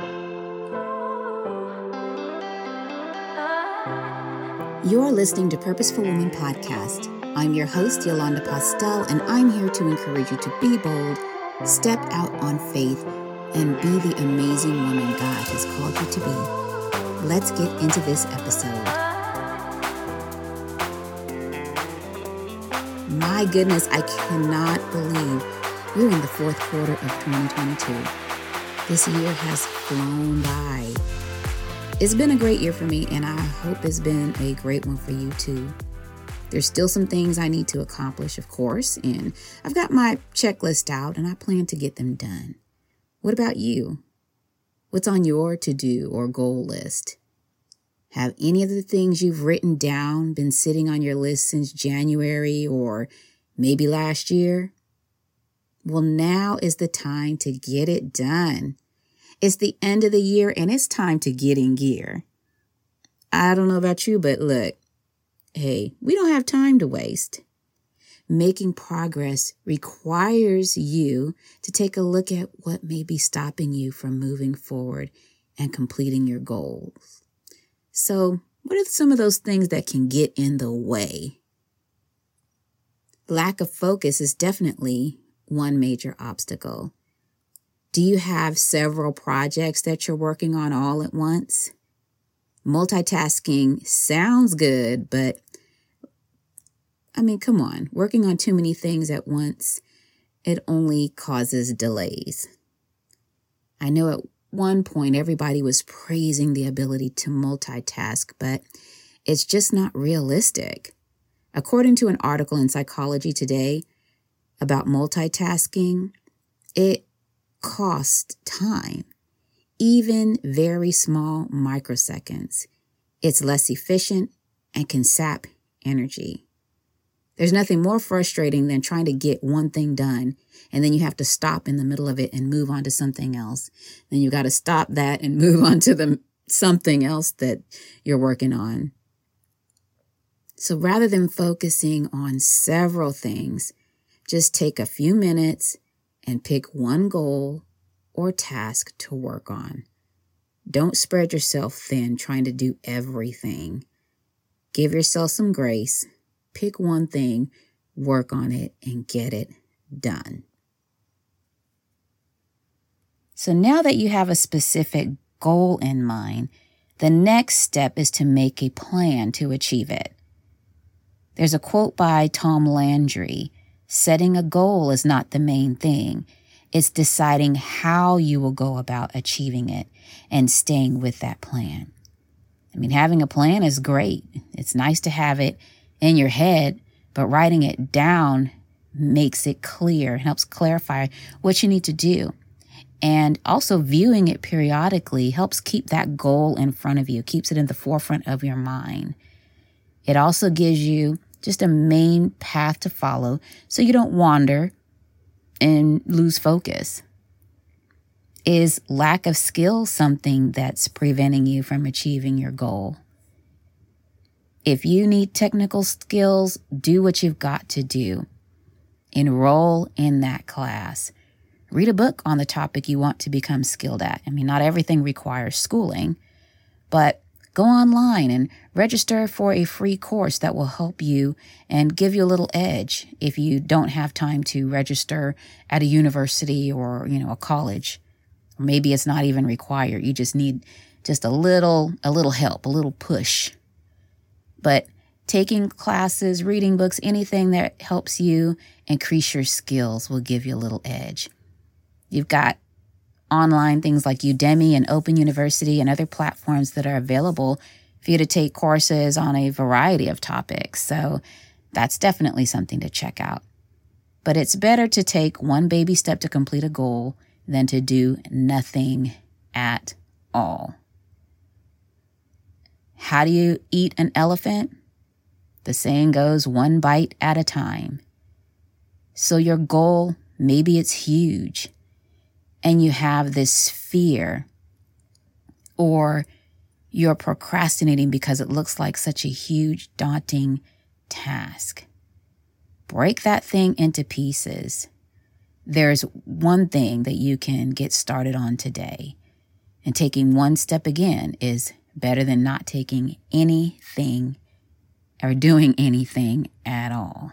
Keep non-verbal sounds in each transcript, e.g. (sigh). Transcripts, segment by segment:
You're listening to Purposeful Woman Podcast. I'm your host, Yolanda Postel, and I'm here to encourage you to be bold, step out on faith, and be the amazing woman God has called you to be. Let's get into this episode. My goodness, I cannot believe we're in the fourth quarter of 2022. This year has flown by. It's been a great year for me, and I hope it's been a great one for you too. There's still some things I need to accomplish, of course, and I've got my checklist out and I plan to get them done. What about you? What's on your to do or goal list? Have any of the things you've written down been sitting on your list since January or maybe last year? Well, now is the time to get it done. It's the end of the year and it's time to get in gear. I don't know about you, but look, hey, we don't have time to waste. Making progress requires you to take a look at what may be stopping you from moving forward and completing your goals. So, what are some of those things that can get in the way? Lack of focus is definitely one major obstacle. Do you have several projects that you're working on all at once? Multitasking sounds good, but I mean, come on, working on too many things at once, it only causes delays. I know at one point everybody was praising the ability to multitask, but it's just not realistic. According to an article in Psychology Today about multitasking, it cost time, even very small microseconds. It's less efficient and can sap energy. There's nothing more frustrating than trying to get one thing done and then you have to stop in the middle of it and move on to something else. Then you got to stop that and (laughs) move on to the something else that you're working on. So rather than focusing on several things, just take a few minutes and pick one goal or task to work on. Don't spread yourself thin trying to do everything. Give yourself some grace, pick one thing, work on it, and get it done. So now that you have a specific goal in mind, the next step is to make a plan to achieve it. There's a quote by Tom Landry Setting a goal is not the main thing. It's deciding how you will go about achieving it and staying with that plan. I mean, having a plan is great. It's nice to have it in your head, but writing it down makes it clear, helps clarify what you need to do. And also viewing it periodically helps keep that goal in front of you, keeps it in the forefront of your mind. It also gives you just a main path to follow so you don't wander and lose focus. Is lack of skill something that's preventing you from achieving your goal? If you need technical skills, do what you've got to do. Enroll in that class. Read a book on the topic you want to become skilled at. I mean, not everything requires schooling, but Go online and register for a free course that will help you and give you a little edge if you don't have time to register at a university or, you know, a college. Or maybe it's not even required. You just need just a little a little help, a little push. But taking classes, reading books, anything that helps you increase your skills will give you a little edge. You've got online things like Udemy and Open University and other platforms that are available for you to take courses on a variety of topics. So that's definitely something to check out. But it's better to take one baby step to complete a goal than to do nothing at all. How do you eat an elephant? The saying goes one bite at a time. So your goal, maybe it's huge and you have this fear or you're procrastinating because it looks like such a huge, daunting task. Break that thing into pieces. There's one thing that you can get started on today, And taking one step again is better than not taking anything or doing anything at all.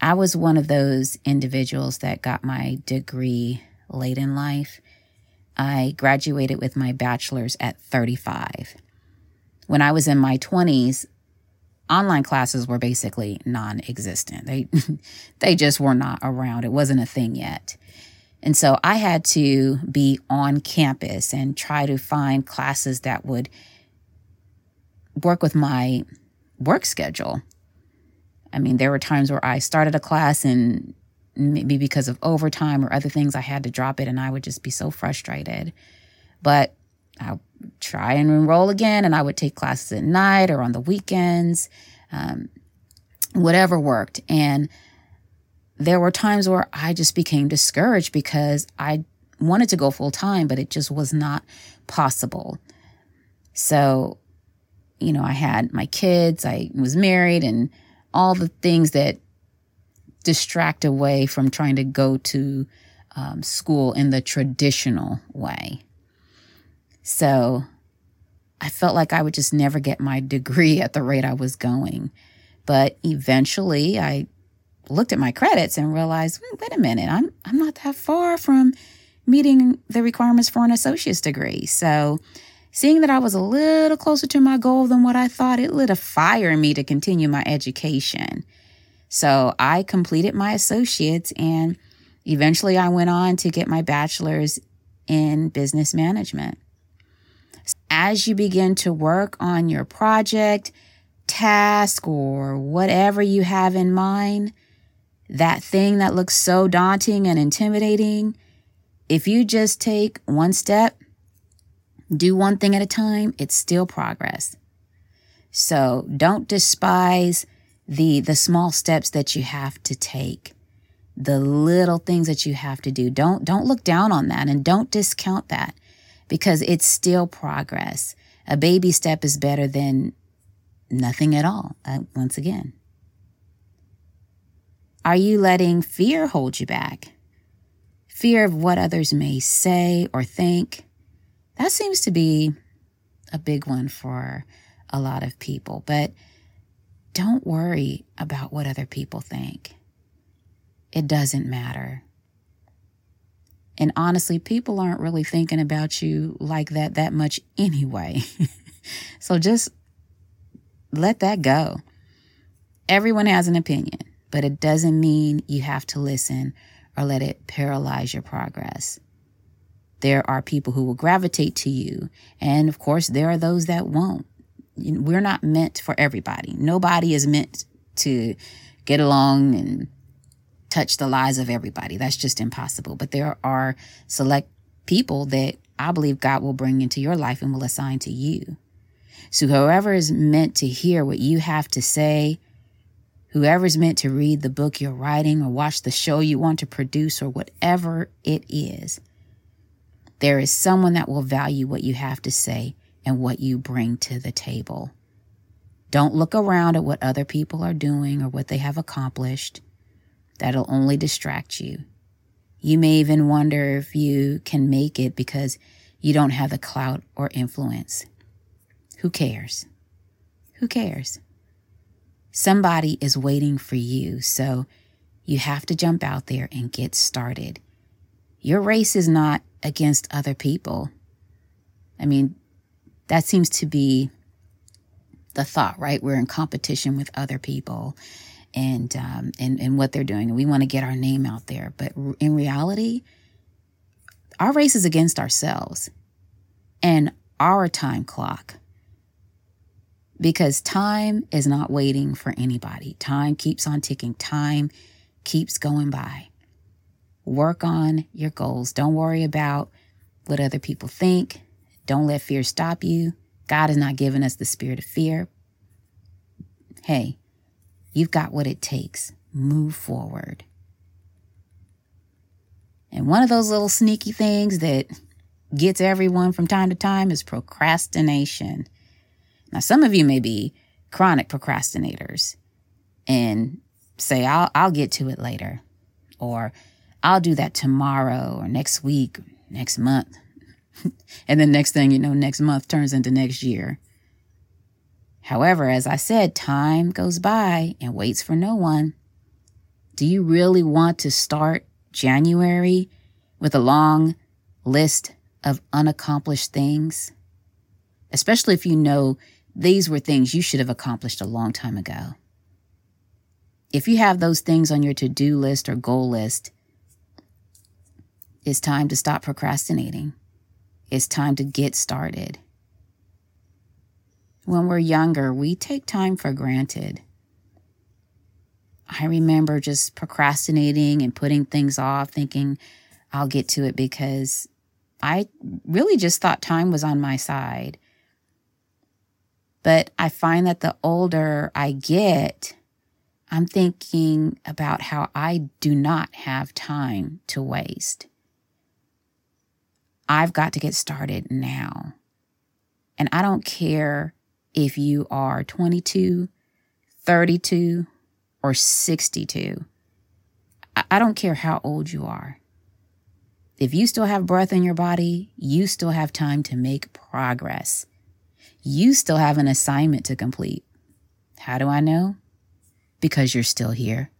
I was one of those individuals that got my degree late in life. I graduated with my bachelor's at 35. When I was in my 20s, online classes were basically non-existent. They (laughs) they just were not around. It wasn't a thing yet. And so I had to be on campus and try to find classes that would work with my work schedule. I mean, there were times where I started a class and maybe because of overtime or other things, I had to drop it and I would just be so frustrated. But I try and enroll again and I would take classes at night or on the weekends, um, whatever worked. And there were times where I just became discouraged because I wanted to go full time, but it just was not possible. So, you know, I had my kids, I was married, and all the things that distract away from trying to go to um, school in the traditional way. So I felt like I would just never get my degree at the rate I was going. But eventually I looked at my credits and realized, hmm, wait a minute, I'm I'm not that far from meeting the requirements for an associate's degree. So seeing that I was a little closer to my goal than what I thought, it lit a fire in me to continue my education. So I completed my associates and eventually I went on to get my bachelor's in business management. As you begin to work on your project, task, or whatever you have in mind, that thing that looks so daunting and intimidating, if you just take one step, do one thing at a time, it's still progress. So don't despise the the small steps that you have to take the little things that you have to do. Don't don't look down on that and don't discount that because it's still progress. A baby step is better than nothing at all uh, once again. Are you letting fear hold you back? Fear of what others may say or think that seems to be a big one for a lot of people but don't worry about what other people think. It doesn't matter. And honestly, people aren't really thinking about you like that that much (laughs) anyway. (laughs) so just let that go. Everyone has an opinion, but it doesn't mean you have to listen or let it paralyze your progress. There are people who will gravitate to you, and of course, there are those that won't we're not meant for everybody. Nobody is meant to get along and touch the lives of everybody. That's just impossible. But there are select people that I believe God will bring into your life and will assign to you. So whoever is meant to hear what you have to say, whoever is meant to read the book you're writing or watch the show you want to produce or whatever it is, there is someone that will value what you have to say and what you bring to the table. Don't look around at what other people are doing or what they have accomplished. That'll only distract you. You may even wonder if you can make it because you don't have the clout or influence. Who cares? Who cares? Somebody is waiting for you, so you have to jump out there and get started. Your race is not against other people. I mean, that seems to be the thought, right? We're in competition with other people and um, and and what they're doing, and we want to get our name out there. But in reality, our race is against ourselves and our time clock. Because time is not waiting for anybody. Time keeps on ticking. Time keeps going by. Work on your goals. Don't worry about what other people think. Don't let fear stop you. God has not given us the spirit of fear. Hey, you've got what it takes. Move forward. And one of those little sneaky things that gets everyone from time to time is procrastination. Now, some of you may be chronic procrastinators and say, I'll, I'll get to it later, or I'll do that tomorrow, or next week, next month (laughs) and then next thing you know, next month turns into next year. However, as I said, time goes by and waits for no one. Do you really want to start January with a long list of unaccomplished things? Especially if you know these were things you should have accomplished a long time ago. If you have those things on your to do list or goal list, it's time to stop procrastinating. It's time to get started. When we're younger, we take time for granted. I remember just procrastinating and putting things off, thinking I'll get to it because I really just thought time was on my side. But I find that the older I get, I'm thinking about how I do not have time to waste. I've got to get started now. And I don't care if you are 22, 32, or 62. I don't care how old you are. If you still have breath in your body, you still have time to make progress. You still have an assignment to complete. How do I know? Because you're still here.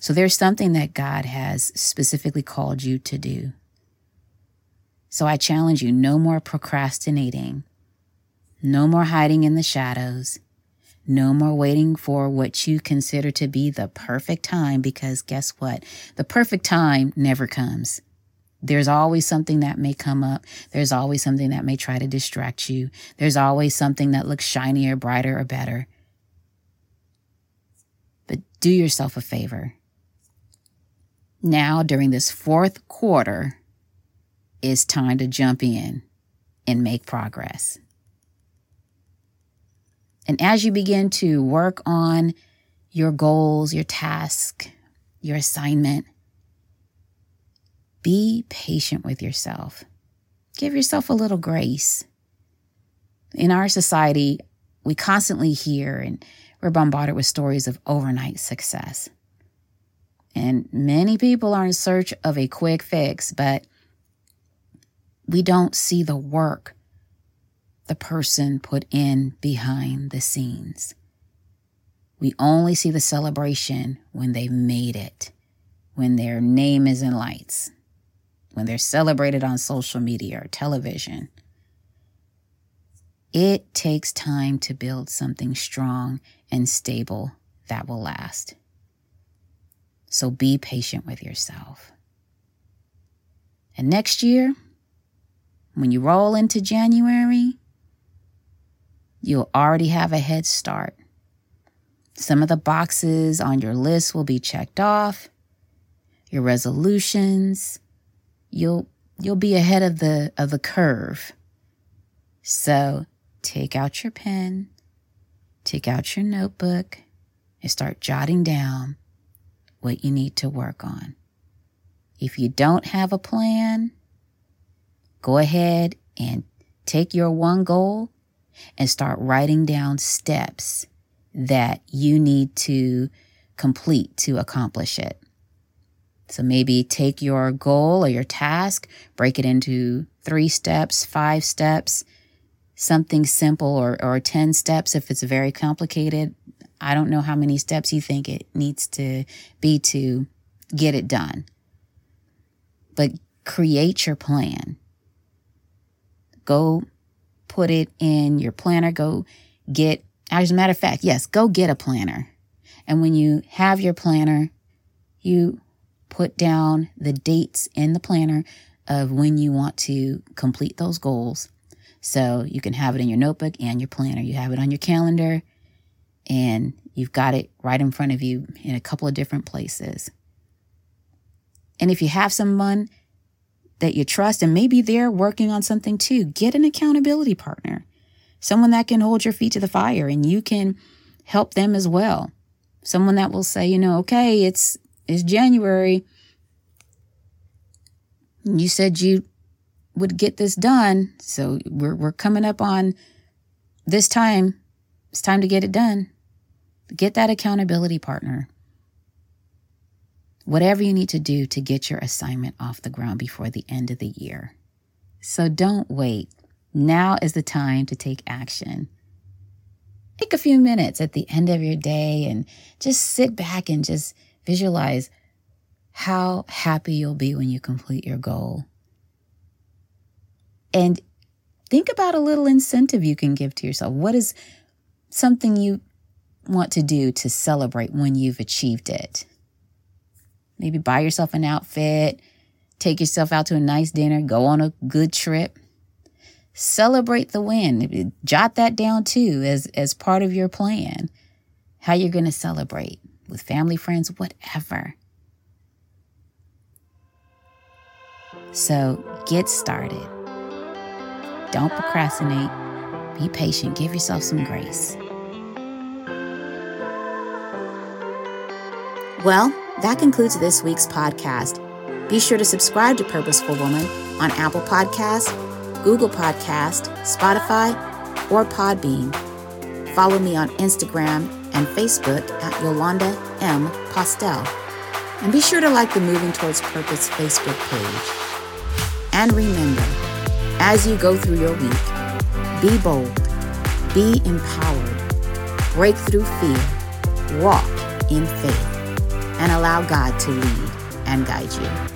So there's something that God has specifically called you to do. So I challenge you no more procrastinating, no more hiding in the shadows, no more waiting for what you consider to be the perfect time because guess what? The perfect time never comes. There's always something that may come up. There's always something that may try to distract you. There's always something that looks shinier, brighter, or better. But do yourself a favor. Now, during this fourth quarter, it's time to jump in and make progress. And as you begin to work on your goals, your task, your assignment, be patient with yourself. Give yourself a little grace. In our society, we constantly hear and we're bombarded with stories of overnight success. And many people are in search of a quick fix, but we don't see the work the person put in behind the scenes. We only see the celebration when they've made it, when their name is in lights, when they're celebrated on social media or television. It takes time to build something strong and stable that will last. So be patient with yourself. And next year, when you roll into January, you'll already have a head start. Some of the boxes on your list will be checked off. Your resolutions, you'll you'll be ahead of the of the curve. So, take out your pen, take out your notebook, and start jotting down what you need to work on. If you don't have a plan, go ahead and take your one goal and start writing down steps that you need to complete to accomplish it. So maybe take your goal or your task, break it into three steps, five steps, something simple or, or 10 steps if it's very complicated. I don't know how many steps you think it needs to be to get it done. But create your plan. Go put it in your planner. Go get, as a matter of fact, yes, go get a planner. And when you have your planner, you put down the dates in the planner of when you want to complete those goals. So you can have it in your notebook and your planner. You have it on your calendar and you've got it right in front of you in a couple of different places. And if you have someone that you trust and maybe they're working on something too. Get an accountability partner, someone that can hold your feet to the fire and you can help them as well. Someone that will say, you know, okay, it's it's January. You said you would get this done, so we're we're coming up on this time. It's time to get it done. Get that accountability partner whatever you need to do to get your assignment off the ground before the end of the year. So don't wait. Now is the time to take action. Take a few minutes at the end of your day and just sit back and just visualize how happy you'll be when you complete your goal. And think about a little incentive you can give to yourself. What is something you want to do to celebrate when you've achieved it? Maybe buy yourself an outfit, take yourself out to a nice dinner, go on a good trip. Celebrate the win. Jot that down too as, as part of your plan. How you're going to celebrate with family, friends, whatever. So get started. Don't procrastinate. Be patient. Give yourself some grace. Well, that concludes this week's podcast. Be sure to subscribe to Purposeful Woman on Apple Podcasts, Google Podcast, Spotify, or Podbean. Follow me on Instagram and Facebook at Yolanda M. Postel. And be sure to like the Moving Towards Purpose Facebook page. And remember, as you go through your week, be bold, be empowered, break through fear, walk in faith, and allow God to lead and guide you.